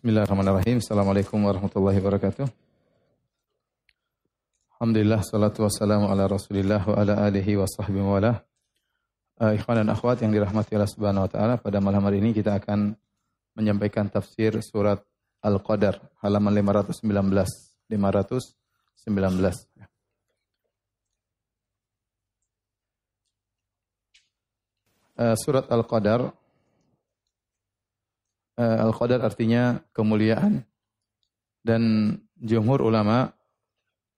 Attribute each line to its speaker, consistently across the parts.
Speaker 1: Bismillahirrahmanirrahim. Assalamualaikum warahmatullahi wabarakatuh. Alhamdulillah, salatu wassalamu ala rasulillah wa ala alihi wa sahbihi wa ala. Uh, ikhwan dan akhwat yang dirahmati Allah subhanahu wa ta'ala, pada malam hari ini kita akan menyampaikan tafsir surat Al-Qadar, halaman 519. 519. Uh, surat Al-Qadar Al-Qadar artinya kemuliaan. Dan jumhur ulama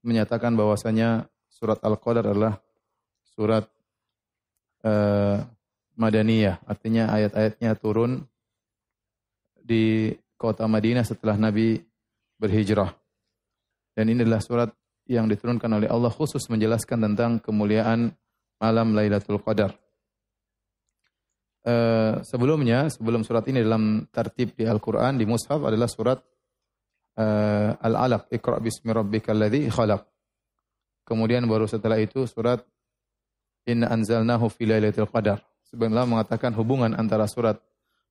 Speaker 1: menyatakan bahwasanya surat Al-Qadar adalah surat uh, Madaniyah. Artinya ayat-ayatnya turun di kota Madinah setelah Nabi berhijrah. Dan ini adalah surat yang diturunkan oleh Allah khusus menjelaskan tentang kemuliaan malam Lailatul Qadar. Uh, sebelumnya, sebelum surat ini dalam tertib di Al-Quran, di Mushaf adalah surat uh, Al-Alaq, Iqra' bismi rabbikal ladzi khalaq. Kemudian baru setelah itu surat Inna anzalnahu fi lailatul qadar. Sebenarnya mengatakan hubungan antara surat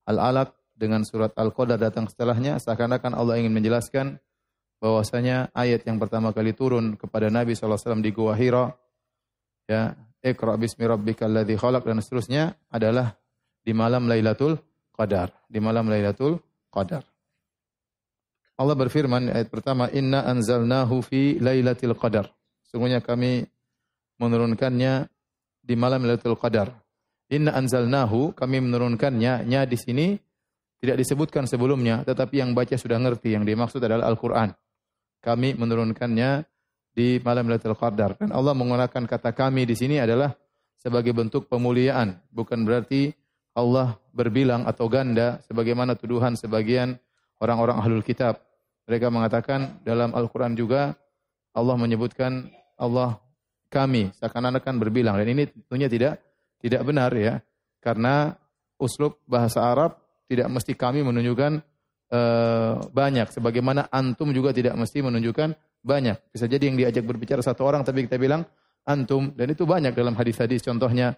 Speaker 1: Al-Alaq dengan surat Al-Qadar datang setelahnya seakan-akan Allah ingin menjelaskan bahwasanya ayat yang pertama kali turun kepada Nabi SAW di Gua Hira ya Iqra bismi rabbikal ladzi khalaq dan seterusnya adalah di malam Lailatul Qadar, di malam Lailatul Qadar. Allah berfirman ayat pertama, "Inna anzalnahu fi Lailatul Qadar." Sungguhnya kami menurunkannya di malam Lailatul Qadar. Inna anzalnahu, kami menurunkannya, nya di sini tidak disebutkan sebelumnya, tetapi yang baca sudah ngerti yang dimaksud adalah Al-Qur'an. Kami menurunkannya di malam Lailatul Qadar. Dan Allah menggunakan kata kami di sini adalah sebagai bentuk pemuliaan, bukan berarti Allah berbilang atau ganda sebagaimana tuduhan sebagian orang-orang ahlul kitab. Mereka mengatakan dalam Al-Quran juga Allah menyebutkan Allah kami seakan-akan berbilang. Dan ini tentunya tidak tidak benar ya. Karena uslub bahasa Arab tidak mesti kami menunjukkan uh, banyak. Sebagaimana antum juga tidak mesti menunjukkan banyak. Bisa jadi yang diajak berbicara satu orang tapi kita bilang antum. Dan itu banyak dalam hadis-hadis. Contohnya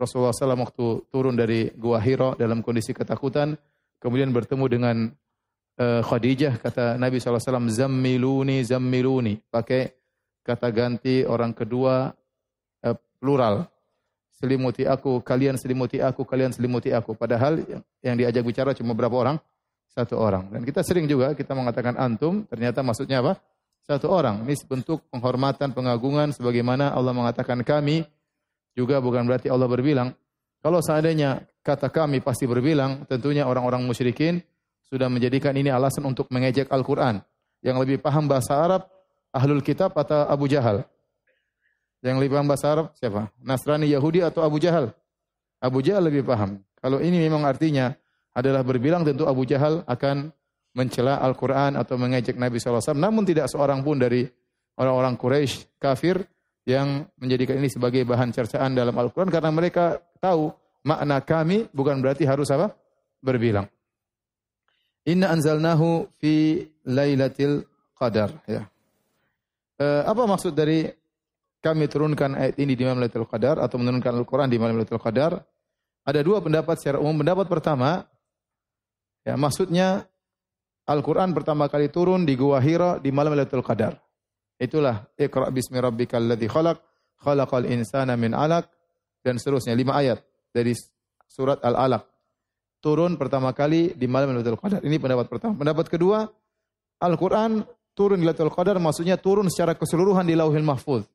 Speaker 1: Rasulullah SAW waktu turun dari Gua Hira dalam kondisi ketakutan, kemudian bertemu dengan uh, Khadijah, kata Nabi SAW, zammiluni, zammiluni. Pakai kata ganti orang kedua uh, plural. Selimuti aku, kalian selimuti aku, kalian selimuti aku. Padahal yang diajak bicara cuma berapa orang? Satu orang. Dan kita sering juga kita mengatakan antum, ternyata maksudnya apa? Satu orang. Ini bentuk penghormatan, pengagungan sebagaimana Allah mengatakan kami juga bukan berarti Allah berbilang. Kalau seandainya kata kami pasti berbilang, tentunya orang-orang musyrikin sudah menjadikan ini alasan untuk mengejek Al-Quran. Yang lebih paham bahasa Arab, Ahlul Kitab atau Abu Jahal? Yang lebih paham bahasa Arab siapa? Nasrani, Yahudi atau Abu Jahal? Abu Jahal lebih paham. Kalau ini memang artinya adalah berbilang tentu Abu Jahal akan mencela Al-Quran atau mengejek Nabi SAW. Namun tidak seorang pun dari orang-orang Quraisy kafir yang menjadikan ini sebagai bahan cercaan dalam Al-Quran karena mereka tahu makna kami bukan berarti harus apa? Berbilang. Inna anzalnahu fi lailatul qadar. Ya. E, apa maksud dari kami turunkan ayat ini di malam Lailatul Qadar atau menurunkan Al-Quran di malam Lailatul Qadar? Ada dua pendapat secara umum. Pendapat pertama, ya maksudnya Al-Quran pertama kali turun di Gua Hira di malam Lailatul Qadar. Itulah Iqra bismi rabbikal ladzi khalaq, khalaqal insana min 'alaq dan seterusnya lima ayat dari surat Al-Alaq. Turun pertama kali di malam Lailatul Qadar. Ini pendapat pertama. Pendapat kedua, Al-Qur'an turun di Lailatul Qadar maksudnya turun secara keseluruhan di Lauhil Mahfuz.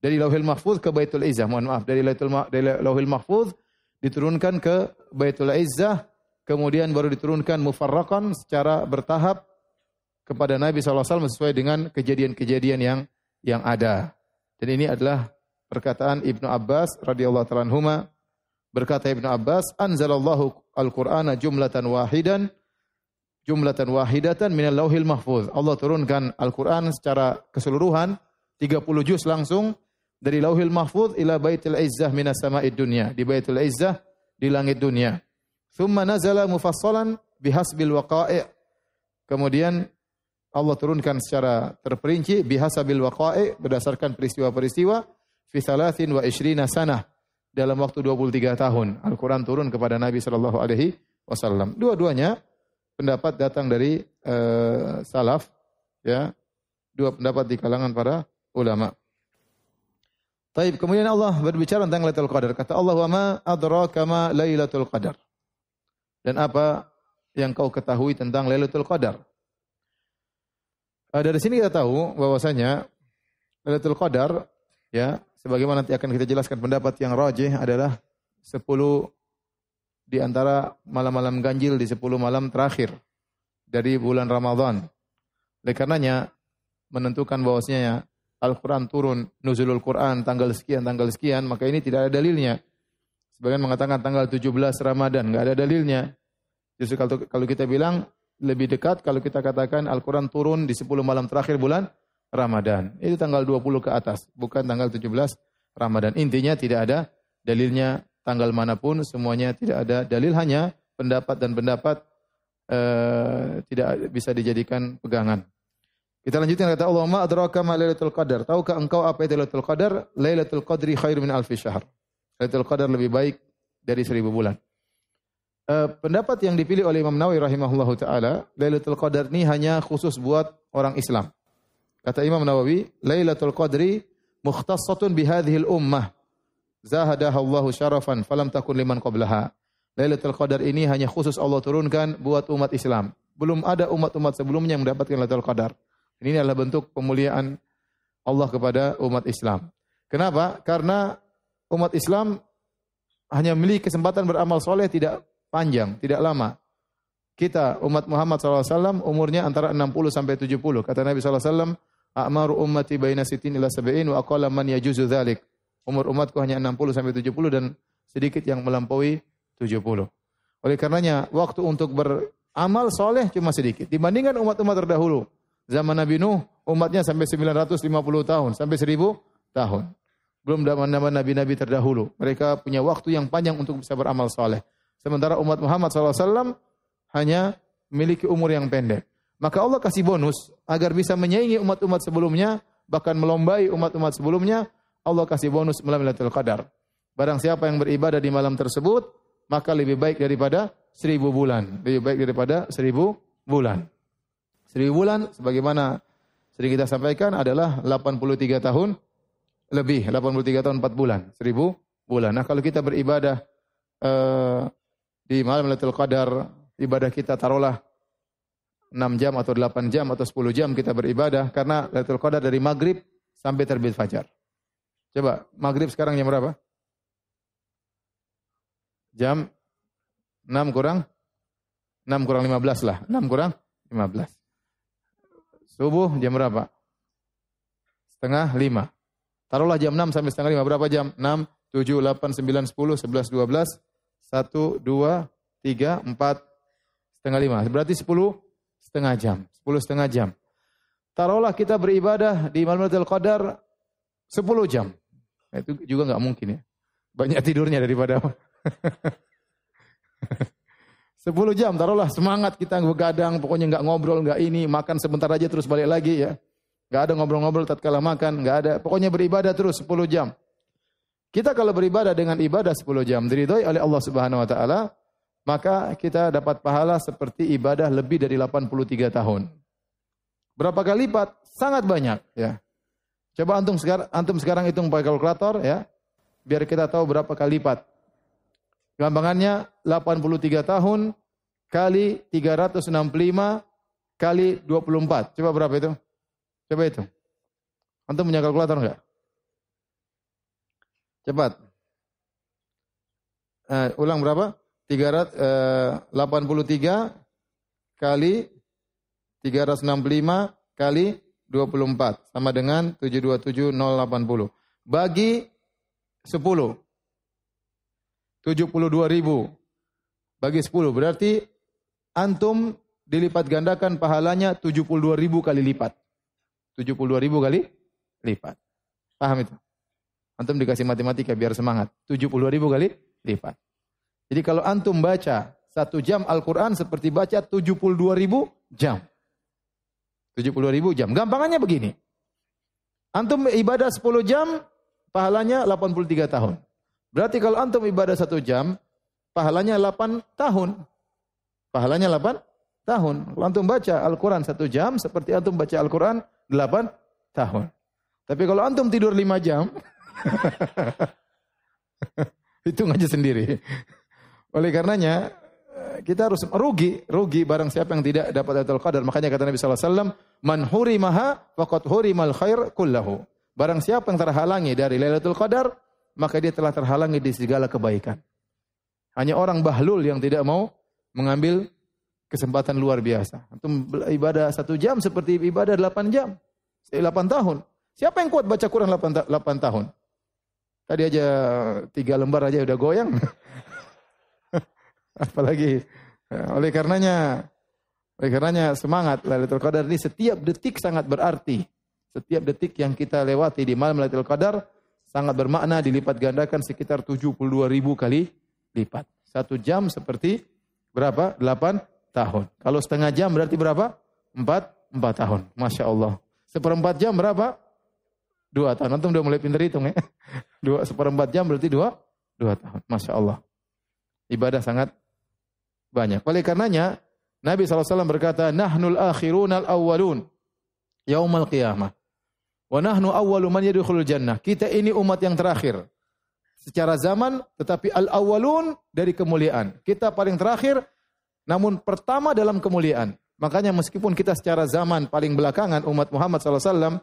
Speaker 1: Dari Lauhil Mahfuz ke Baitul Izzah. Mohon maaf, dari Lailatul dari Lauhil Mahfuz diturunkan ke Baitul Izzah, kemudian baru diturunkan mufarraqan secara bertahap kepada Nabi SAW sesuai dengan kejadian-kejadian yang yang ada. Dan ini adalah perkataan Ibnu Abbas radhiyallahu taala anhuma berkata Ibnu Abbas anzalallahu al-Qur'ana jumlatan wahidan jumlatan wahidatan minal lauhil mahfuz. Allah turunkan Al-Qur'an secara keseluruhan 30 juz langsung dari lauhil mahfuz ila baitul izzah minas sama'id dunya. Di baitul izzah di langit dunia. Thumma nazala mufassalan bihasbil waqa'i'. Kemudian Allah turunkan secara terperinci bihasabil waqa'i berdasarkan peristiwa-peristiwa fi thalathin wa ishrina sanah dalam waktu 23 tahun. Al-Quran turun kepada Nabi sallallahu alaihi wasallam. Dua-duanya pendapat datang dari uh, salaf ya. Dua pendapat di kalangan para ulama. Taib kemudian Allah berbicara tentang Lailatul Qadar. Kata Allah, "Wa ma adraka ma Lailatul Qadar." Dan apa yang kau ketahui tentang Lailatul Qadar? Uh, dari sini kita tahu bahwasanya Lailatul Qadar ya, sebagaimana nanti akan kita jelaskan pendapat yang rajih adalah 10 di antara malam-malam ganjil di 10 malam terakhir dari bulan Ramadhan. Oleh karenanya menentukan bahwasanya Al-Quran turun, nuzulul Quran tanggal sekian, tanggal sekian, maka ini tidak ada dalilnya. Sebagian mengatakan tanggal 17 Ramadan, nggak ada dalilnya. Justru kalau, kalau kita bilang lebih dekat kalau kita katakan Al-Quran turun di 10 malam terakhir bulan Ramadan. Itu tanggal 20 ke atas, bukan tanggal 17 Ramadan. Intinya tidak ada dalilnya tanggal mana pun, semuanya tidak ada dalil hanya pendapat dan pendapat uh, tidak bisa dijadikan pegangan. Kita lanjutkan kata Allah, "Ma adraka ma Lailatul Qadar?" Tahukah engkau apa itu Lailatul Qadar? Lailatul Qadri khairu min alfi syahr. Lailatul Qadar lebih baik dari seribu bulan. Uh, pendapat yang dipilih oleh Imam Nawawi rahimahullahu taala, Lailatul Qadar ini hanya khusus buat orang Islam. Kata Imam Nawawi, Lailatul Qadri mukhtassatun bihadhil ummah. Zahadaha Allahu syarafan falam takun liman qablaha. Lailatul Qadar ini hanya khusus Allah turunkan buat umat Islam. Belum ada umat-umat sebelumnya yang mendapatkan Lailatul Qadar. Ini adalah bentuk pemuliaan Allah kepada umat Islam. Kenapa? Karena umat Islam hanya memiliki kesempatan beramal soleh tidak panjang, tidak lama. Kita umat Muhammad SAW umurnya antara 60 sampai 70. Kata Nabi SAW, A'maru ummati baina sitin ila sab'in wa aqala man yajuzu dhalik. Umur umatku hanya 60 sampai 70 dan sedikit yang melampaui 70. Oleh karenanya waktu untuk beramal soleh cuma sedikit. Dibandingkan umat-umat terdahulu. Zaman Nabi Nuh, umatnya sampai 950 tahun, sampai 1000 tahun. Belum zaman Nabi-Nabi terdahulu. Mereka punya waktu yang panjang untuk bisa beramal soleh. Sementara umat Muhammad SAW hanya memiliki umur yang pendek. Maka Allah kasih bonus agar bisa menyaingi umat-umat sebelumnya, bahkan melombai umat-umat sebelumnya, Allah kasih bonus melalui Lailatul Qadar. Barang siapa yang beribadah di malam tersebut, maka lebih baik daripada seribu bulan. Lebih baik daripada seribu bulan. Seribu bulan sebagaimana sering kita sampaikan adalah 83 tahun lebih, 83 tahun 4 bulan, seribu bulan. Nah kalau kita beribadah uh, di malam Lailatul Qadar, ibadah kita taruhlah 6 jam atau 8 jam atau 10 jam kita beribadah karena Lailatul Qadar dari maghrib sampai terbit fajar. Coba maghrib sekarang jam berapa? Jam 6 kurang 6 kurang 15 lah. 6 kurang 15. Subuh jam berapa? Setengah lima. Taruhlah jam enam sampai setengah lima. Berapa jam? Enam, tujuh, delapan, sembilan, sepuluh, sebelas, dua belas. Satu, dua, tiga, empat, setengah lima. Berarti sepuluh setengah jam. Sepuluh setengah jam. Taruhlah kita beribadah di malam Lailatul Qadar sepuluh jam. Itu juga nggak mungkin ya. Banyak tidurnya daripada 10 jam, taruhlah semangat kita begadang, pokoknya nggak ngobrol, nggak ini, makan sebentar aja terus balik lagi ya. Nggak ada ngobrol-ngobrol tatkala makan, nggak ada. Pokoknya beribadah terus 10 jam. Kita kalau beribadah dengan ibadah 10 jam diridhoi oleh Allah Subhanahu wa taala, maka kita dapat pahala seperti ibadah lebih dari 83 tahun. Berapa kali lipat? Sangat banyak ya. Coba antum sekarang antum sekarang hitung pakai kalkulator ya. Biar kita tahu berapa kali lipat. Gampangannya 83 tahun kali 365 kali 24. Coba berapa itu? Coba itu. Antum punya kalkulator enggak? Cepat. Uh, ulang berapa? 383 uh, kali 365 kali 24 sama dengan 727080. Bagi 10. 72 ribu bagi 10. Berarti antum dilipat gandakan pahalanya 72 ribu kali lipat. 72 ribu kali lipat. Paham itu? Antum dikasih matematika biar semangat. 72 ribu kali lipat. Jadi kalau antum baca satu jam Al-Quran seperti baca 72 ribu jam. 72 ribu jam. Gampangannya begini. Antum ibadah 10 jam, pahalanya 83 tahun. Berarti kalau antum ibadah satu jam, pahalanya 8 tahun. Pahalanya 8 tahun. Kalau antum baca Al-Quran satu jam, seperti antum baca Al-Quran delapan tahun. Tapi kalau antum tidur lima jam, hitung aja sendiri. Oleh karenanya, kita harus rugi, rugi barang siapa yang tidak dapat Lailatul Qadar. Makanya kata Nabi sallallahu alaihi wasallam, "Man hurimaha faqad hurimal khair kullahu." Barang siapa yang terhalangi dari Lailatul Qadar, maka dia telah terhalangi di segala kebaikan. Hanya orang bahlul yang tidak mau mengambil kesempatan luar biasa. Antum ibadah satu jam seperti ibadah delapan jam. Delapan tahun. Siapa yang kuat baca Quran delapan tahun? Tadi aja tiga lembar aja udah goyang. Apalagi ya, oleh karenanya oleh karenanya semangat Lailatul Qadar ini setiap detik sangat berarti. Setiap detik yang kita lewati di malam Lailatul Qadar sangat bermakna dilipat gandakan sekitar 72 ribu kali lipat. Satu jam seperti berapa? 8 tahun. Kalau setengah jam berarti berapa? 4, 4 tahun. Masya Allah. Seperempat jam berapa? Dua tahun. Nanti udah mulai pinter hitung ya. Dua, seperempat jam berarti dua, dua tahun. Masya Allah. Ibadah sangat banyak. Oleh karenanya, Nabi SAW berkata, Nahnul akhirun al awwalun. Yaumal qiyamah. Wa nahnu awwalu man yadkhulul jannah. Kita ini umat yang terakhir. Secara zaman, tetapi al awwalun dari kemuliaan. Kita paling terakhir, namun pertama dalam kemuliaan. Makanya meskipun kita secara zaman paling belakangan umat Muhammad SAW,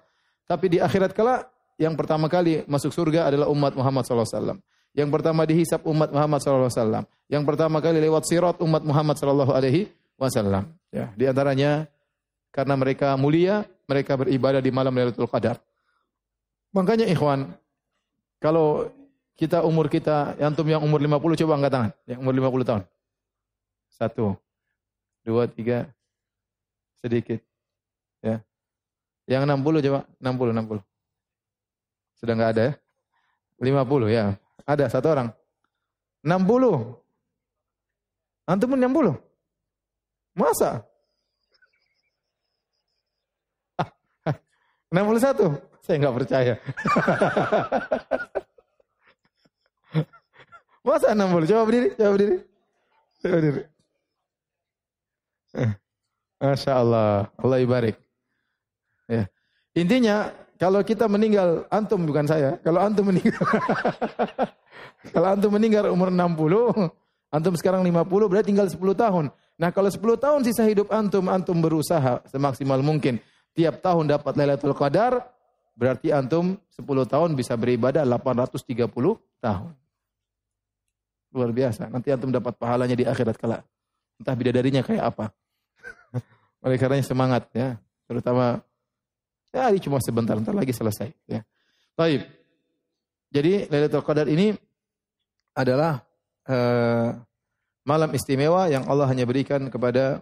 Speaker 1: tapi di akhirat kala yang pertama kali masuk surga adalah umat Muhammad SAW. Yang pertama dihisap umat Muhammad SAW. Yang pertama kali lewat sirat umat Muhammad SAW. Ya, di antaranya karena mereka mulia, mereka beribadah di malam Lailatul Qadar. Makanya ikhwan, kalau kita umur kita, antum yang umur 50 coba angkat tangan. Yang umur 50 tahun. Satu, dua, tiga, sedikit. Ya. Yang 60 coba, 60, 60. Sudah nggak ada ya? 50 ya. Ada satu orang. 60. Antum pun 60. Masa? 61. Saya nggak percaya. Masa 60? Coba berdiri, coba berdiri. Coba berdiri. Eh, Masya Allah. Allah ibarik. Ya. Intinya kalau kita meninggal, antum bukan saya. Kalau antum meninggal, kalau antum meninggal umur 60, antum sekarang 50 berarti tinggal 10 tahun. Nah kalau 10 tahun sisa hidup antum, antum berusaha semaksimal mungkin. Tiap tahun dapat Lailatul Qadar, berarti antum 10 tahun bisa beribadah 830 tahun. Luar biasa. Nanti antum dapat pahalanya di akhirat kala. Entah bidadarinya kayak apa. Oleh karenanya semangat ya. Terutama Ya, ini cuma sebentar, bentar lagi selesai. Ya. Baik. Jadi Lailatul Qadar ini adalah uh, malam istimewa yang Allah hanya berikan kepada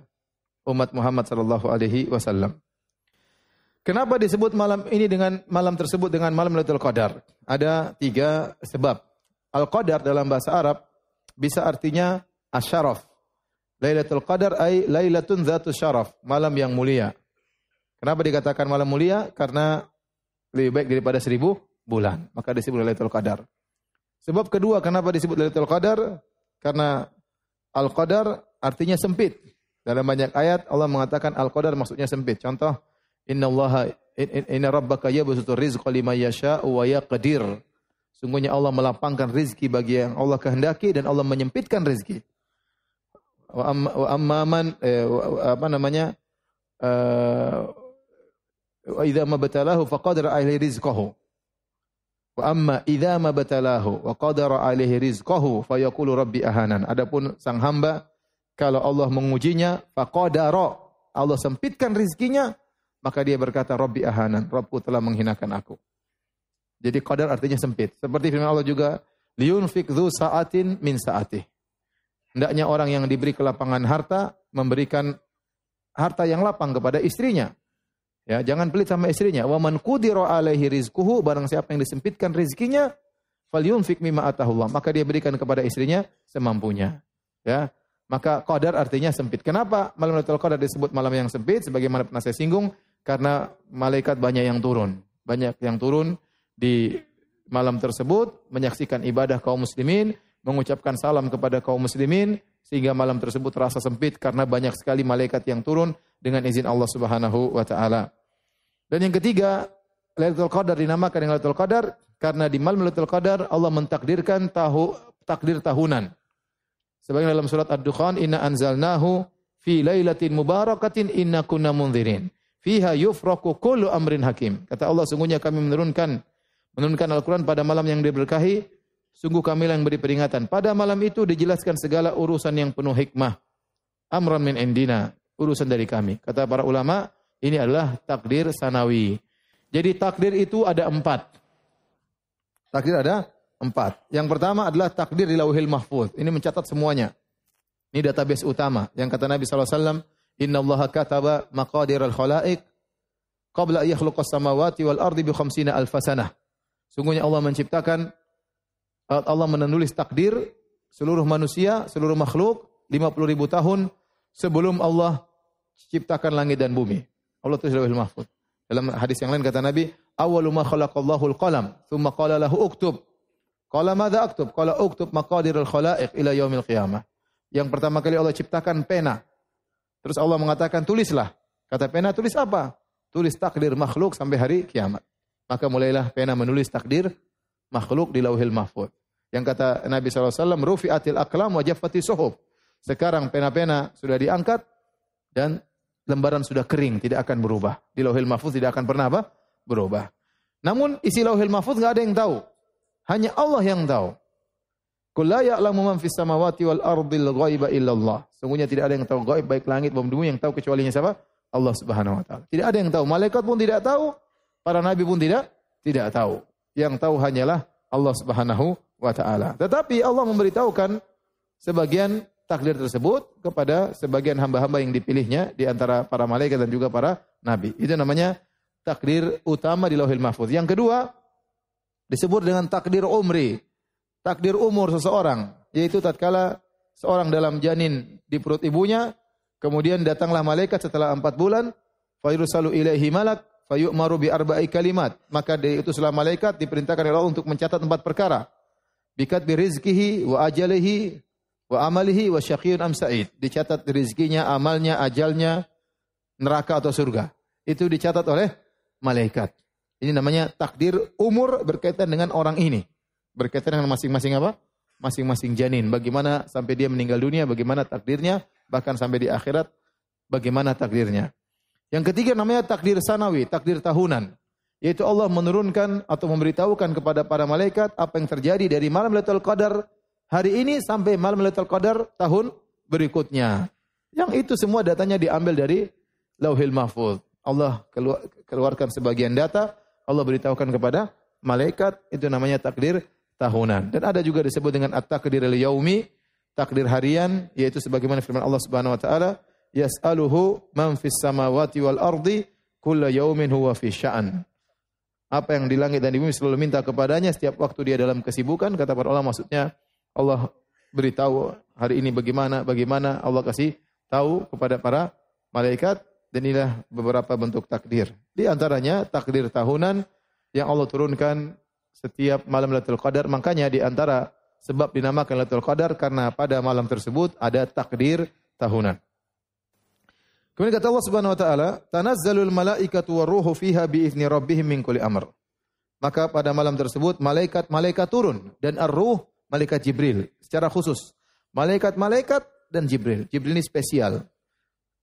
Speaker 1: umat Muhammad sallallahu alaihi wasallam. Kenapa disebut malam ini dengan malam tersebut dengan malam Lailatul Qadar? Ada tiga sebab. Al-Qadar dalam bahasa Arab bisa artinya asyaraf. Lailatul Qadar ay lailatun dzatu syaraf, malam yang mulia. Kenapa dikatakan malam mulia? Karena lebih baik daripada seribu bulan. Maka disebut Lailatul Qadar. Sebab kedua, kenapa disebut Lailatul Qadar? Karena Al-Qadar artinya sempit. Dalam banyak ayat Allah mengatakan Al-Qadar maksudnya sempit. Contoh, Inna Allah inna rabbaka yabsutu rizqa liman yasha'u wa yaqdir. Sungguhnya Allah melapangkan rizki bagi yang Allah kehendaki dan Allah menyempitkan rizki. Wa amman eh, apa namanya? Uh, Wa idza mabtalahu faqadara alaihi rizqahu. Wa amma idza mabtalahu wa qadara alaihi rizqahu fayaqulu rabbi ahanan. Adapun sang hamba kalau Allah mengujinya faqadara Allah sempitkan rizkinya maka dia berkata rabbi ahanan, Rabbku telah menghinakan aku. Jadi qadar artinya sempit. Seperti firman Allah juga liyunfik dzu sa'atin min sa'atih. Hendaknya orang yang diberi kelapangan harta memberikan harta yang lapang kepada istrinya. Ya, jangan pelit sama istrinya. Wa man qudira alaihi rizquhu, barang siapa yang disempitkan rezekinya, falyunfik mimma atahullah. Maka dia berikan kepada istrinya semampunya. Ya. Maka qadar artinya sempit. Kenapa malam Lailatul Qadar disebut malam yang sempit? Sebagaimana pernah saya singgung, karena malaikat banyak yang turun. Banyak yang turun di malam tersebut, menyaksikan ibadah kaum muslimin, mengucapkan salam kepada kaum muslimin, sehingga malam tersebut terasa sempit karena banyak sekali malaikat yang turun dengan izin Allah Subhanahu wa taala. Dan yang ketiga, Lailatul Qadar dinamakan dengan Lailatul Qadar karena di malam Lailatul Qadar Allah mentakdirkan tahu takdir tahunan. Sebagian dalam surat Ad-Dukhan, "Inna anzalnahu fi lailatin mubarakatin inna kunna munzirin." Fiha yufraku kullu amrin hakim. Kata Allah, sungguhnya kami menurunkan menurunkan Al-Quran pada malam yang diberkahi, sungguh kami yang beri peringatan. Pada malam itu dijelaskan segala urusan yang penuh hikmah. Amran min indina, urusan dari kami. Kata para ulama, ini adalah takdir sanawi. Jadi takdir itu ada empat. Takdir ada empat. Yang pertama adalah takdir di lauhil mahfuz. Ini mencatat semuanya. Ini database utama. Yang kata Nabi SAW, Inna Allah kataba maqadir al-khalaik qabla yakhluqas samawati wal ardi bi khamsina alfasanah. Sungguhnya Allah menciptakan Allah menulis takdir seluruh manusia, seluruh makhluk 50 ribu tahun sebelum Allah ciptakan langit dan bumi. Allah tulis lauhil mahfuz. Dalam hadis yang lain kata Nabi, "Awwalu ma khalaqallahu al-qalam, thumma qala lahu uktub." Qala madza aktub? Qala uktub maqadir al-khalaiq ila yaumil qiyamah. Yang pertama kali Allah ciptakan pena. Terus Allah mengatakan tulislah. Kata pena tulis apa? Tulis takdir makhluk sampai hari kiamat. Maka mulailah pena menulis takdir makhluk di lauhil mahfud. Yang kata Nabi SAW, rufi'atil aklam wa jaffati suhub. Sekarang pena-pena sudah diangkat dan lembaran sudah kering, tidak akan berubah. Di lauhil mahfud tidak akan pernah apa? Berubah. Namun isi lauhil mahfud nggak ada yang tahu. Hanya Allah yang tahu. Qul la ya'lamu man fis samawati wal ardil ghaiba illallah. Sungguhnya tidak ada yang tahu gaib baik langit maupun bumi yang tahu kecuali siapa? Allah Subhanahu wa taala. Tidak ada yang tahu. Malaikat pun tidak tahu, Para nabi pun tidak tidak tahu. Yang tahu hanyalah Allah Subhanahu wa taala. Tetapi Allah memberitahukan sebagian takdir tersebut kepada sebagian hamba-hamba yang dipilihnya di antara para malaikat dan juga para nabi. Itu namanya takdir utama di Lauhil Mahfuz. Yang kedua disebut dengan takdir umri. Takdir umur seseorang, yaitu tatkala seorang dalam janin di perut ibunya, kemudian datanglah malaikat setelah empat bulan, fayursalu ilaihi malak, fayu'maru bi arba'i kalimat. Maka diutuslah malaikat diperintahkan oleh Allah untuk mencatat empat perkara. Bikat bi wa ajalihi wa amalihi wa syaqiyun am sa'id. Dicatat rizkinya, amalnya, ajalnya, neraka atau surga. Itu dicatat oleh malaikat. Ini namanya takdir umur berkaitan dengan orang ini. Berkaitan dengan masing-masing apa? Masing-masing janin. Bagaimana sampai dia meninggal dunia, bagaimana takdirnya, bahkan sampai di akhirat, bagaimana takdirnya. Yang ketiga namanya takdir sanawi, takdir tahunan. Yaitu Allah menurunkan atau memberitahukan kepada para malaikat apa yang terjadi dari malam Lailatul Qadar hari ini sampai malam Lailatul Qadar tahun berikutnya. Yang itu semua datanya diambil dari Lauhil Mahfuz. Allah keluarkan sebagian data, Allah beritahukan kepada malaikat, itu namanya takdir tahunan. Dan ada juga disebut dengan at-takdir yaumi, takdir harian, yaitu sebagaimana firman Allah Subhanahu wa taala, yas'aluhu man fis samawati wal ardi kulla yaumin huwa fi sya'an. Apa yang di langit dan di bumi selalu minta kepadanya setiap waktu dia dalam kesibukan kata para ulama maksudnya Allah beritahu hari ini bagaimana bagaimana Allah kasih tahu kepada para malaikat dan inilah beberapa bentuk takdir. Di antaranya takdir tahunan yang Allah turunkan setiap malam Lailatul Qadar. Makanya di antara sebab dinamakan Lailatul Qadar karena pada malam tersebut ada takdir tahunan. Kemudian kata Allah Subhanahu wa taala, "Tanazzalul malaikatu waruhu fiha biizni rabbihim min kulli amr." Maka pada malam tersebut malaikat-malaikat turun dan ar-ruh malaikat Jibril secara khusus. Malaikat-malaikat dan Jibril. Jibril ini spesial.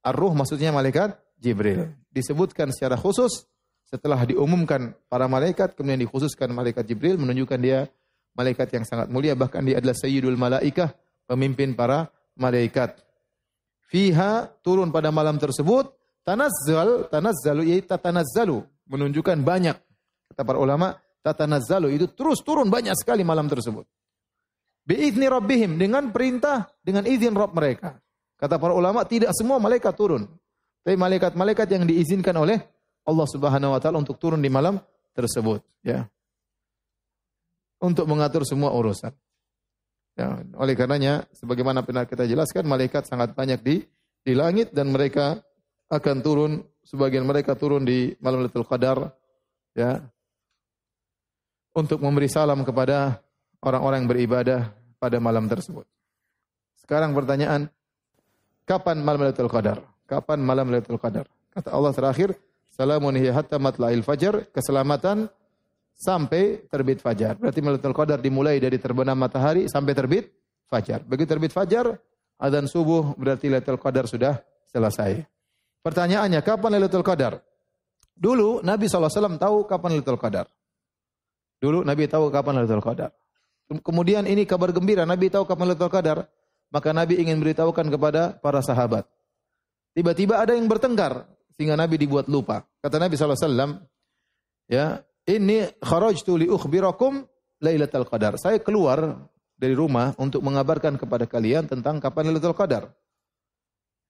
Speaker 1: Ar-ruh maksudnya malaikat Jibril. Disebutkan secara khusus setelah diumumkan para malaikat kemudian dikhususkan malaikat Jibril menunjukkan dia malaikat yang sangat mulia bahkan dia adalah sayyidul malaikah, pemimpin para malaikat fiha turun pada malam tersebut. Tanazzal tanazzalu yaitu tatanazzalu. Menunjukkan banyak. Kata para ulama tatanazzalu itu terus turun banyak sekali malam tersebut. Biizni rabbihim dengan perintah dengan izin Rabb mereka. Kata para ulama tidak semua malaikat turun. Tapi malaikat-malaikat yang diizinkan oleh Allah Subhanahu wa taala untuk turun di malam tersebut ya. Untuk mengatur semua urusan Ya, oleh karenanya, sebagaimana pernah kita jelaskan, malaikat sangat banyak di di langit dan mereka akan turun, sebagian mereka turun di malam Lailatul Qadar, ya, untuk memberi salam kepada orang-orang yang beribadah pada malam tersebut. Sekarang pertanyaan, kapan malam Lailatul Qadar? Kapan malam Lailatul Qadar? Kata Allah terakhir, Salamun hiya hatta matla'il fajar, keselamatan sampai terbit fajar. Berarti Lailatul Qadar dimulai dari terbenam matahari sampai terbit fajar. Begitu terbit fajar, adzan subuh berarti Lailatul Qadar sudah selesai. Pertanyaannya, kapan Lailatul Qadar? Dulu Nabi SAW tahu kapan Lailatul Qadar. Dulu Nabi tahu kapan Lailatul Qadar. Kemudian ini kabar gembira, Nabi tahu kapan Lailatul Qadar. Maka Nabi ingin beritahukan kepada para sahabat. Tiba-tiba ada yang bertengkar sehingga Nabi dibuat lupa. Kata Nabi SAW, ya, ini kharajtu li ukhbirakum Lailatul Qadar. Saya keluar dari rumah untuk mengabarkan kepada kalian tentang kapan Lailatul Qadar.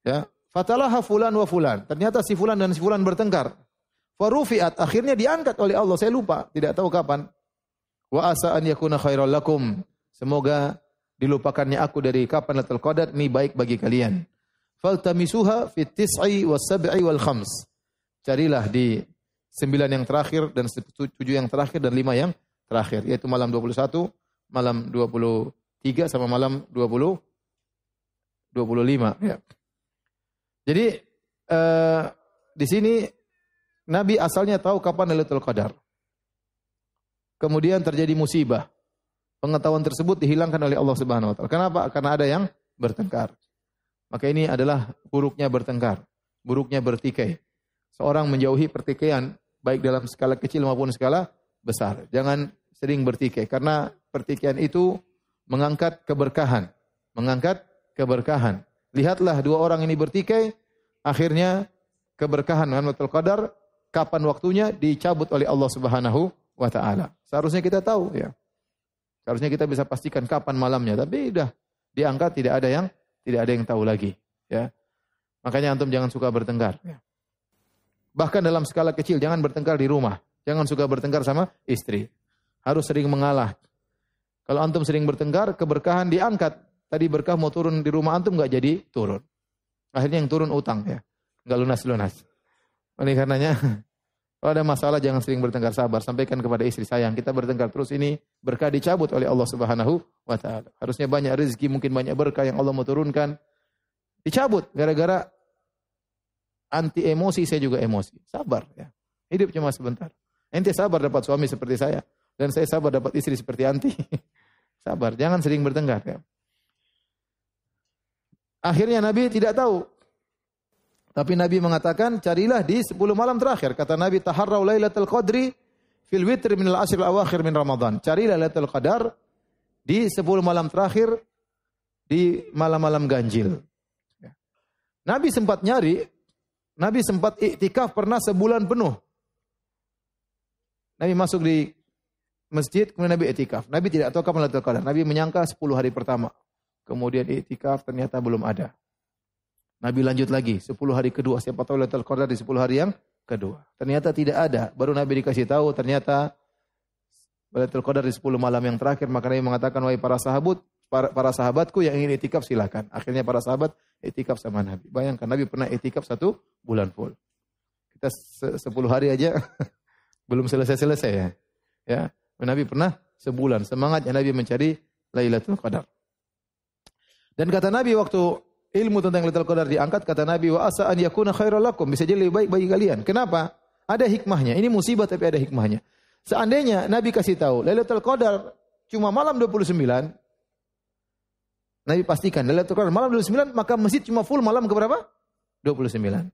Speaker 1: Ya, fatalaha fulan wa fulan. Ternyata si fulan dan si fulan bertengkar. Farufiat akhirnya diangkat oleh Allah. Saya lupa, tidak tahu kapan. Wa asa an yakuna khairal lakum. Semoga dilupakannya aku dari kapan Lailatul Qadar ini baik bagi kalian. Faltamisuha fit tis'i was sab'i wal khams. Carilah di sembilan yang terakhir dan tujuh yang terakhir dan lima yang terakhir. Yaitu malam 21, malam 23 sama malam 20 25 ya. Jadi uh, di sini Nabi asalnya tahu kapan Lailatul Qadar. Kemudian terjadi musibah. Pengetahuan tersebut dihilangkan oleh Allah Subhanahu wa taala. Kenapa? Karena ada yang bertengkar. Maka ini adalah buruknya bertengkar, buruknya bertikai. Seorang menjauhi pertikaian baik dalam skala kecil maupun skala besar. Jangan sering bertikai karena pertikaian itu mengangkat keberkahan, mengangkat keberkahan. Lihatlah dua orang ini bertikai, akhirnya keberkahan Lailatul Qadar kapan waktunya dicabut oleh Allah Subhanahu wa taala. Seharusnya kita tahu ya. Seharusnya kita bisa pastikan kapan malamnya, tapi sudah diangkat tidak ada yang tidak ada yang tahu lagi, ya. Makanya antum jangan suka bertengkar. Ya. Bahkan dalam skala kecil jangan bertengkar di rumah. Jangan suka bertengkar sama istri. Harus sering mengalah. Kalau antum sering bertengkar, keberkahan diangkat. Tadi berkah mau turun di rumah antum nggak jadi turun. Akhirnya yang turun utang ya. Nggak lunas-lunas. Oleh karenanya, kalau ada masalah jangan sering bertengkar sabar. Sampaikan kepada istri sayang, kita bertengkar terus ini berkah dicabut oleh Allah Subhanahu wa taala. Harusnya banyak rezeki, mungkin banyak berkah yang Allah mau turunkan. Dicabut gara-gara anti emosi saya juga emosi. Sabar ya. Hidup cuma sebentar. Ente sabar dapat suami seperti saya dan saya sabar dapat istri seperti anti. sabar, jangan sering bertengkar ya. Akhirnya Nabi tidak tahu tapi Nabi mengatakan carilah di 10 malam terakhir. Kata Nabi taharrau lailatul qadri fil witr min al-ashr al-awakhir min Ramadan. Carilah lailatul qadar di 10 malam terakhir di malam-malam ganjil. Ya. Nabi sempat nyari, Nabi sempat iktikaf pernah sebulan penuh. Nabi masuk di masjid, kemudian Nabi iktikaf. Nabi tidak tahu kapan Lailatul Qadar. Nabi menyangka 10 hari pertama. Kemudian iktikaf ternyata belum ada. Nabi lanjut lagi, 10 hari kedua. Siapa tahu Lailatul Qadar di 10 hari yang kedua. Ternyata tidak ada. Baru Nabi dikasih tahu ternyata Lailatul Qadar di 10 malam yang terakhir. Maka Nabi mengatakan, wahai para sahabat, para, para sahabatku yang ingin itikaf silakan. Akhirnya para sahabat itikaf sama Nabi. Bayangkan Nabi pernah itikaf satu bulan full. Kita 10 hari aja belum selesai-selesai ya. Ya, Nabi pernah sebulan. Semangatnya Nabi mencari Lailatul Qadar. Dan kata Nabi waktu ilmu tentang Lailatul Qadar diangkat kata Nabi wa asa an yakuna khairal lakum bisa jadi lebih baik bagi kalian. Kenapa? Ada hikmahnya. Ini musibah tapi ada hikmahnya. Seandainya Nabi kasih tahu Lailatul Qadar cuma malam 29 Nabi pastikan Lailatul Qadar malam 29 maka masjid cuma full malam ke berapa? 29.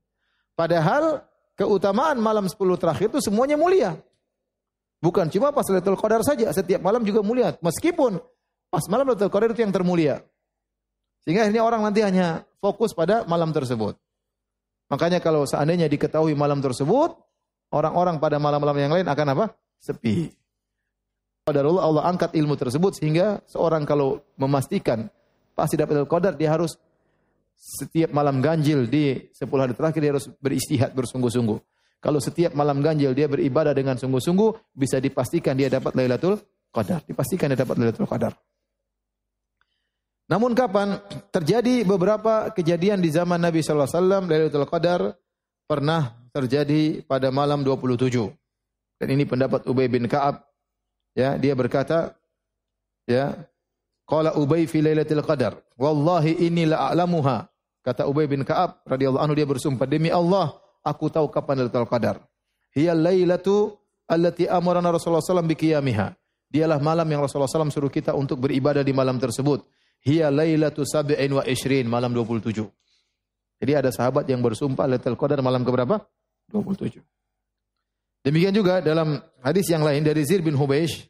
Speaker 1: Padahal keutamaan malam 10 terakhir itu semuanya mulia. Bukan cuma pas Lailatul Qadar saja, setiap malam juga mulia. Meskipun pas malam Lailatul Qadar itu yang termulia. Sehingga akhirnya orang nanti hanya fokus pada malam tersebut. Makanya kalau seandainya diketahui malam tersebut, orang-orang pada malam-malam yang lain akan apa? Sepi. Pada Allah Allah angkat ilmu tersebut sehingga seorang kalau memastikan pasti dapat qadar dia harus setiap malam ganjil di 10 hari terakhir dia harus beristihad bersungguh-sungguh. Kalau setiap malam ganjil dia beribadah dengan sungguh-sungguh bisa dipastikan dia dapat Lailatul Qadar. Dipastikan dia dapat Lailatul Qadar. Namun kapan terjadi beberapa kejadian di zaman Nabi sallallahu alaihi wasallam Lailatul Qadar pernah terjadi pada malam 27. Dan ini pendapat Ubay bin Ka'ab. Ya, dia berkata, ya, Qala Ubay fi Lailatul Qadar, "Wallahi inni la a'lamuha." Kata Ubay bin Ka'ab radhiyallahu anhu dia bersumpah, "Demi Allah, aku tahu kapan Lailatul Qadar." Hiya lailatu allati amarana Rasulullah sallallahu alaihi wasallam. Dialah malam yang Rasulullah SAW suruh kita untuk beribadah di malam tersebut. Hiya lailatu sab'in wa ishrin, malam 27. Jadi ada sahabat yang bersumpah Lailatul Qadar malam keberapa? 27. Demikian juga dalam hadis yang lain dari Zir bin Hubeish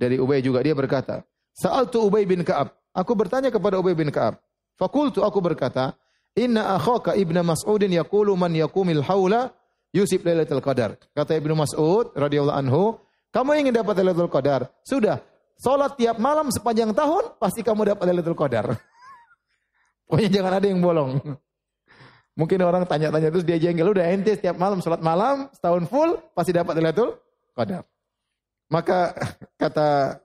Speaker 1: dari Ubay juga dia berkata, Sa'altu Ubay bin Ka'ab. Aku bertanya kepada Ubay bin Ka'ab. Fakultu aku berkata, Inna akhaka ibna Mas'udin yaqulu man yakumil haula yusib lailatul qadar. Kata Ibnu Mas'ud radhiyallahu anhu, kamu ingin dapat lailatul qadar? Sudah, salat tiap malam sepanjang tahun pasti kamu dapat lailatul qadar. Pokoknya jangan ada yang bolong. Mungkin orang tanya-tanya terus dia jengkel, udah ente setiap malam salat malam setahun full pasti dapat lailatul qadar. Maka kata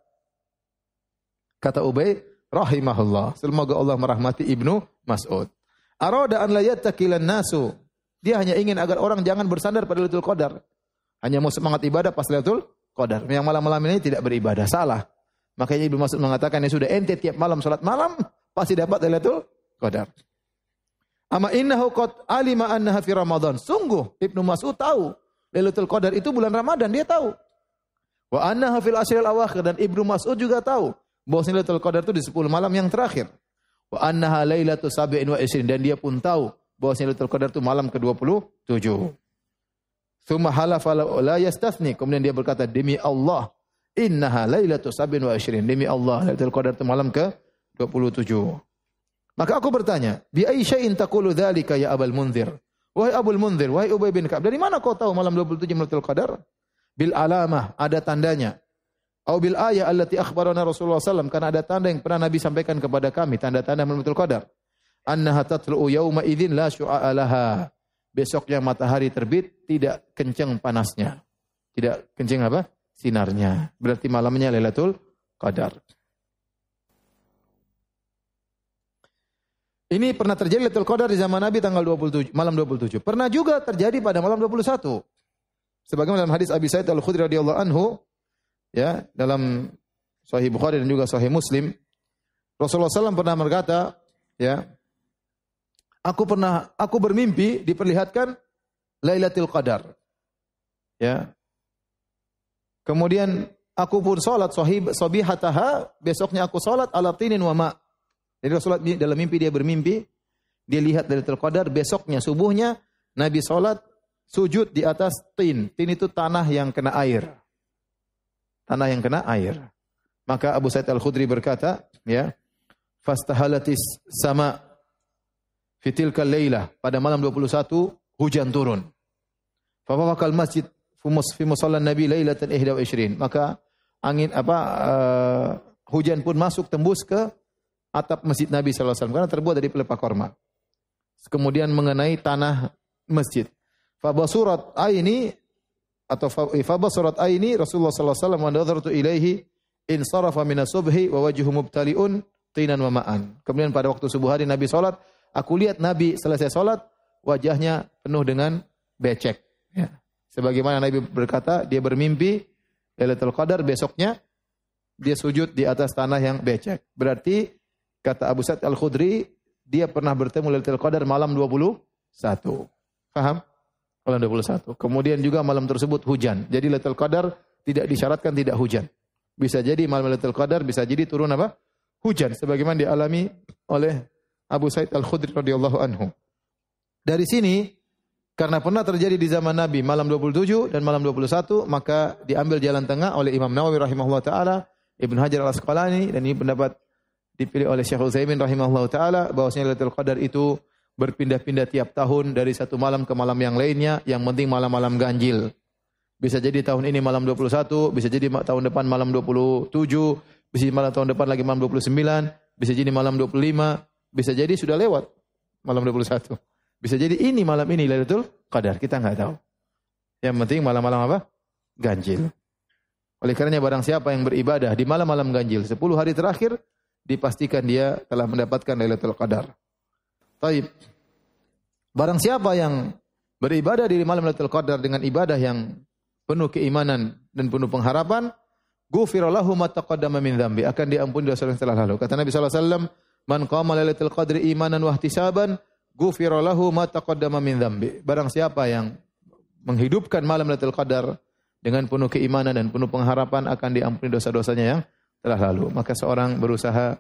Speaker 1: Kata Ubay, rahimahullah. Semoga Allah merahmati Ibnu Mas'ud. Arada an la nasu. Dia hanya ingin agar orang jangan bersandar pada Lailatul Qadar. Hanya mau semangat ibadah pas Lailatul Qadar. Yang malam-malam ini tidak beribadah. Salah. Makanya Ibnu Mas'ud mengatakan ya sudah ente tiap malam salat malam pasti dapat Lailatul Qadar. Ama innahu qad alima annaha fi Ramadan. Sungguh Ibnu Mas'ud tahu Lailatul Qadar itu bulan Ramadan, dia tahu. Wa annaha fil ashril awakhir dan Ibnu Mas'ud juga tahu bahwasanya Lailatul Qadar itu di 10 malam yang terakhir. Wa annaha lailatu sab'in wa isrin dan dia pun tahu bahwasanya Lailatul Qadar itu malam ke-27. Tsumma halafa la yastathni. Kemudian dia berkata demi Allah, innaha lailatu sab'in wa isrin. Demi Allah, Lailatul Qadar itu malam ke-27. Maka aku bertanya, bi ayyi syai'in taqulu dzalika ya Abul Munzir? Wahai Abul Munzir, wahai Ubay bin Ka'ab, dari mana kau tahu malam 27 Lailatul Qadar? Bil alamah, ada tandanya. Au bil ayat allati akhbarana Rasulullah SAW karena ada tanda yang pernah Nabi sampaikan kepada kami tanda-tanda Lailatul Qadar. Annaha tatlu'u yauma idzin la syu'a laha. Besoknya matahari terbit tidak kencang panasnya. Tidak kencang apa? Sinarnya. Berarti malamnya Lailatul Qadar. Ini pernah terjadi Lailatul Qadar di zaman Nabi tanggal 27, malam 27. Pernah juga terjadi pada malam 21. Sebagaimana dalam hadis Abi Sa'id Al-Khudri radhiyallahu anhu, ya dalam Sahih Bukhari dan juga Sahih Muslim Rasulullah SAW pernah berkata ya aku pernah aku bermimpi diperlihatkan Lailatul Qadar. Ya. Kemudian aku pun salat sahib sabihataha besoknya aku salat ala tinin wa ma. Jadi Rasulullah dalam mimpi dia bermimpi dia lihat Lailatul Qadar besoknya subuhnya Nabi salat sujud di atas tin. Tin itu tanah yang kena air tanah yang kena air. Maka Abu Sa'id Al-Khudri berkata, ya, fastahalatis sama fitil lailah pada malam 21 hujan turun. Fawaqal masjid fi musalla Nabi lailatan 21. Maka angin apa uh, hujan pun masuk tembus ke atap masjid Nabi sallallahu alaihi wasallam karena terbuat dari pelepah korma. Kemudian mengenai tanah masjid. Fabasurat aini atau fabasarat aini Rasulullah sallallahu alaihi wasallam wa nadartu ilaihi in sarafa min subhi wa wajhu mubtaliun tinan wa ma'an. Kemudian pada waktu subuh hari Nabi salat, aku lihat Nabi selesai salat wajahnya penuh dengan becek. Ya. Sebagaimana Nabi berkata, dia bermimpi Lailatul Qadar besoknya dia sujud di atas tanah yang becek. Berarti kata Abu Sa'id Al-Khudri, dia pernah bertemu Lailatul Qadar malam 21. Paham? Malam 21. Kemudian juga malam tersebut hujan. Jadi Lailatul Qadar tidak disyaratkan tidak hujan. Bisa jadi malam Lailatul Qadar bisa jadi turun apa? Hujan sebagaimana dialami oleh Abu Said Al-Khudri radhiyallahu anhu. Dari sini karena pernah terjadi di zaman Nabi malam 27 dan malam 21 maka diambil jalan tengah oleh Imam Nawawi rahimahullah taala, Ibn Hajar Al-Asqalani dan ini pendapat dipilih oleh Syekh Utsaimin rahimahullah taala bahwasanya Lailatul Qadar itu berpindah-pindah tiap tahun dari satu malam ke malam yang lainnya, yang penting malam-malam ganjil. Bisa jadi tahun ini malam 21, bisa jadi tahun depan malam 27, bisa jadi malam tahun depan lagi malam 29, bisa jadi malam 25, bisa jadi sudah lewat malam 21. Bisa jadi ini malam ini Lailatul Qadar, kita nggak tahu. Yang penting malam-malam apa? Ganjil. Oleh karenanya barang siapa yang beribadah di malam-malam ganjil 10 hari terakhir dipastikan dia telah mendapatkan Lailatul Qadar. Taib. Barang siapa yang beribadah di malam Lailatul Qadar dengan ibadah yang penuh keimanan dan penuh pengharapan, ghufira lahu ma taqaddama min dzambi, akan diampuni dosa yang telah lalu. Kata Nabi sallallahu alaihi wasallam, "Man qama lailatul qadri imanan wa ihtisaban, ghufira lahu ma taqaddama min dzambi." Barang siapa yang menghidupkan malam Lailatul Qadar dengan penuh keimanan dan penuh pengharapan akan diampuni dosa-dosanya yang telah lalu. Maka seorang berusaha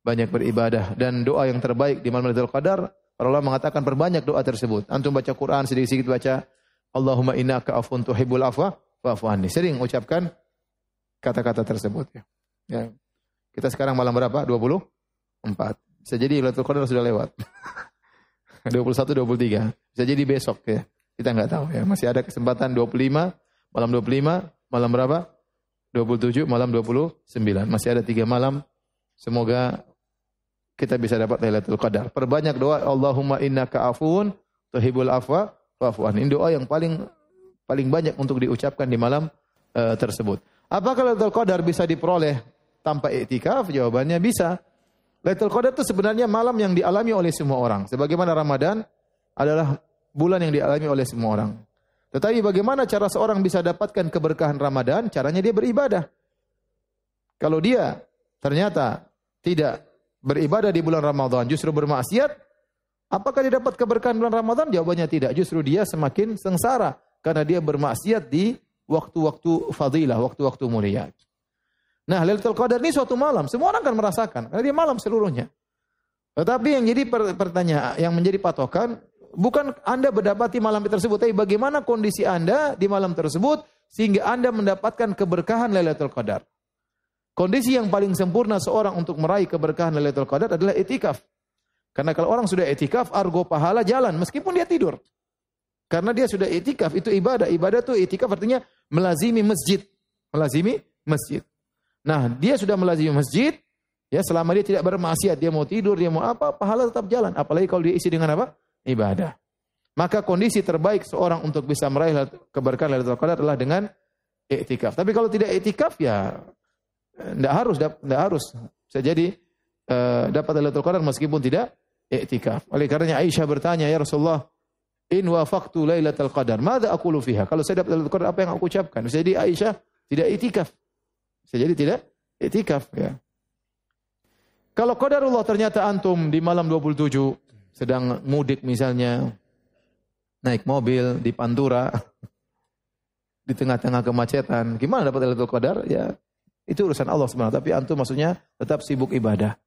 Speaker 1: banyak beribadah dan doa yang terbaik di malam Lailatul Qadar, para ulama mengatakan perbanyak doa tersebut. Antum baca Quran sedikit-sedikit baca Allahumma innaka afun tuhibbul afwa fa'fu anni. Sering ucapkan kata-kata tersebut ya. ya. Kita sekarang malam berapa? 24. Bisa jadi Lailatul Qadar sudah lewat. 21 23. Bisa jadi besok ya. Kita nggak tahu ya. Masih ada kesempatan 25, malam 25, malam berapa? 27, malam 29. Masih ada tiga malam. Semoga kita bisa dapat Lailatul Qadar. Perbanyak doa Allahumma innaka afun tuhibul afwa fa'fu Ini doa yang paling paling banyak untuk diucapkan di malam uh, tersebut. Apakah Lailatul Qadar bisa diperoleh tanpa iktikaf? Jawabannya bisa. Lailatul Qadar itu sebenarnya malam yang dialami oleh semua orang. Sebagaimana Ramadan adalah bulan yang dialami oleh semua orang. Tetapi bagaimana cara seorang bisa dapatkan keberkahan Ramadan? Caranya dia beribadah. Kalau dia ternyata tidak beribadah di bulan Ramadan, justru bermaksiat, apakah dia dapat keberkahan bulan Ramadan? Jawabannya tidak. Justru dia semakin sengsara karena dia bermaksiat di waktu-waktu fadilah, waktu-waktu mulia. Nah, Lailatul Qadar ini suatu malam, semua orang akan merasakan karena dia malam seluruhnya. Tetapi yang jadi pertanyaan, yang menjadi patokan, bukan Anda mendapati malam tersebut, tapi bagaimana kondisi Anda di malam tersebut sehingga Anda mendapatkan keberkahan Lailatul Qadar. Kondisi yang paling sempurna seorang untuk meraih keberkahan Lailatul Qadar adalah etikaf. Karena kalau orang sudah etikaf, argo pahala jalan meskipun dia tidur. Karena dia sudah etikaf, itu ibadah. Ibadah itu etikaf artinya melazimi masjid. Melazimi masjid. Nah, dia sudah melazimi masjid, ya selama dia tidak bermaksiat, dia mau tidur, dia mau apa, pahala tetap jalan. Apalagi kalau dia isi dengan apa? ibadah. Maka kondisi terbaik seorang untuk bisa meraih keberkahan Lailatul Qadar adalah dengan iktikaf. Tapi kalau tidak iktikaf ya tidak harus tidak harus. Bisa jadi uh, dapat Lailatul Qadar meskipun tidak iktikaf. Oleh karenanya Aisyah bertanya, "Ya Rasulullah, in wafaqtu Lailatul Qadar, madza aqulu fiha?" Kalau saya dapat Lailatul Qadar, apa yang aku ucapkan? Bisa jadi Aisyah tidak iktikaf. Bisa jadi tidak iktikaf ya. Kalau qadarullah ternyata antum di malam 27 sedang mudik misalnya, naik mobil di Pantura, di tengah-tengah kemacetan, gimana dapat Lailatul Qadar? Ya, itu urusan Allah sebenarnya. Tapi antum maksudnya tetap sibuk ibadah.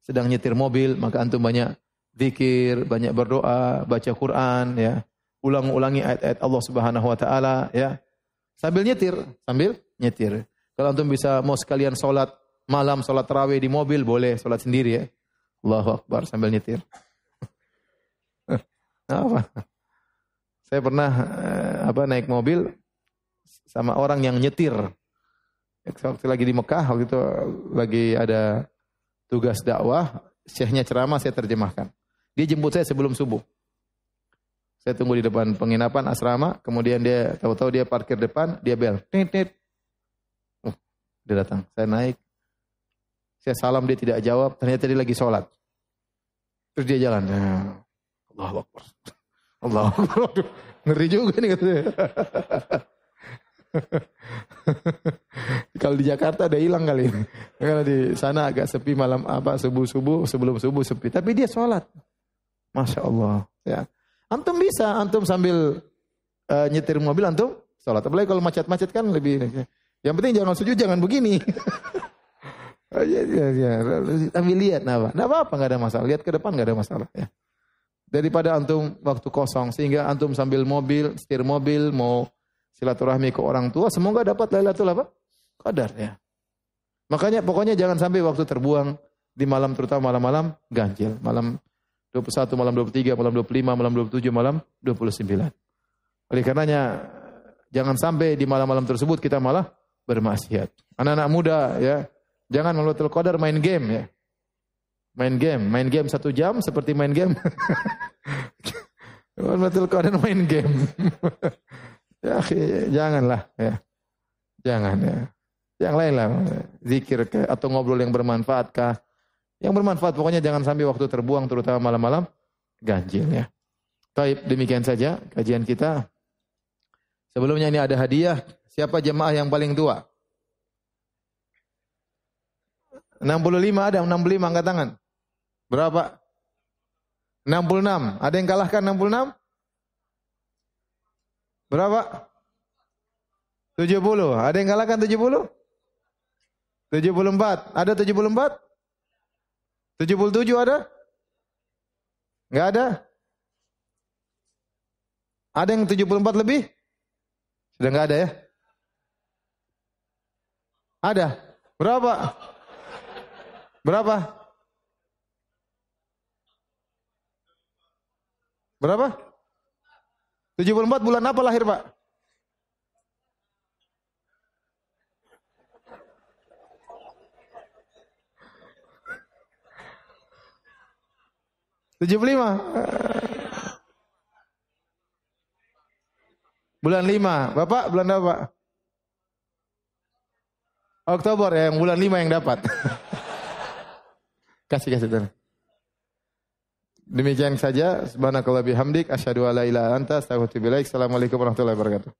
Speaker 1: Sedang nyetir mobil, maka antum banyak zikir, banyak berdoa, baca Quran, ya. Ulang-ulangi ayat-ayat Allah Subhanahu wa taala, ya. Sambil nyetir, sambil nyetir. Kalau antum bisa mau sekalian sholat malam, sholat tarawih di mobil, boleh sholat sendiri ya. Allahu Akbar sambil nyetir. Apa? Saya pernah eh, apa naik mobil sama orang yang nyetir. Waktu lagi di Mekah, waktu itu lagi ada tugas dakwah, syekhnya ceramah saya terjemahkan. Dia jemput saya sebelum subuh. Saya tunggu di depan penginapan asrama, kemudian dia tahu-tahu dia parkir depan, dia bel. Tit, tit. Oh, dia datang. Saya naik. Saya salam dia tidak jawab, ternyata dia lagi sholat. Terus dia jalan. Nah, Allah Akbar. Allah Akbar. Ngeri juga nih katanya. Kalau di Jakarta ada hilang kali. Kalau di sana agak sepi malam apa subuh-subuh sebelum subuh sepi. Tapi dia sholat. Masya Allah. Ya. Antum bisa, antum sambil uh, nyetir mobil antum sholat. Apalagi kalau macet-macet kan lebih. Yang penting jangan sujud, jangan begini. ya, ya, ya. Ambil lihat, apa? Nah, apa-apa, nggak ada masalah. Lihat ke depan nggak ada masalah. Ya daripada antum waktu kosong sehingga antum sambil mobil, setir mobil mau silaturahmi ke orang tua semoga dapat Lailatul apa? Qadar ya. Makanya pokoknya jangan sampai waktu terbuang di malam terutama malam-malam ganjil, malam 21, malam 23, malam 25, malam 27, malam 29. Oleh karenanya jangan sampai di malam-malam tersebut kita malah bermaksiat. Anak-anak muda ya, jangan Lailatul Qadar main game ya. Main game, main game satu jam seperti main game. Betul kalian main game. ya, janganlah ya. Jangan ya. Yang lain lah, zikir ke, atau ngobrol yang bermanfaat kah? Yang bermanfaat pokoknya jangan sampai waktu terbuang terutama malam-malam ganjil ya. Taib demikian saja kajian kita. Sebelumnya ini ada hadiah. Siapa jemaah yang paling tua? 65 ada 65 angkat tangan. Berapa? 66. Ada yang kalahkan 66? Berapa? 70. Ada yang kalahkan 70? 74. Ada 74? 77 ada? Enggak ada? Ada yang 74 lebih? Sudah enggak ada ya? Ada. Berapa? Berapa? Berapa? 74 bulan apa lahir, Pak? Tujuh puluh lima. Bulan lima. Bapak bulan apa? Oktober ya, yang bulan lima yang dapat. kasih kasih tuh. Demikian saja. Subhanakallah bihamdik. Asyhadu alla ilaha anta Assalamualaikum warahmatullahi wabarakatuh.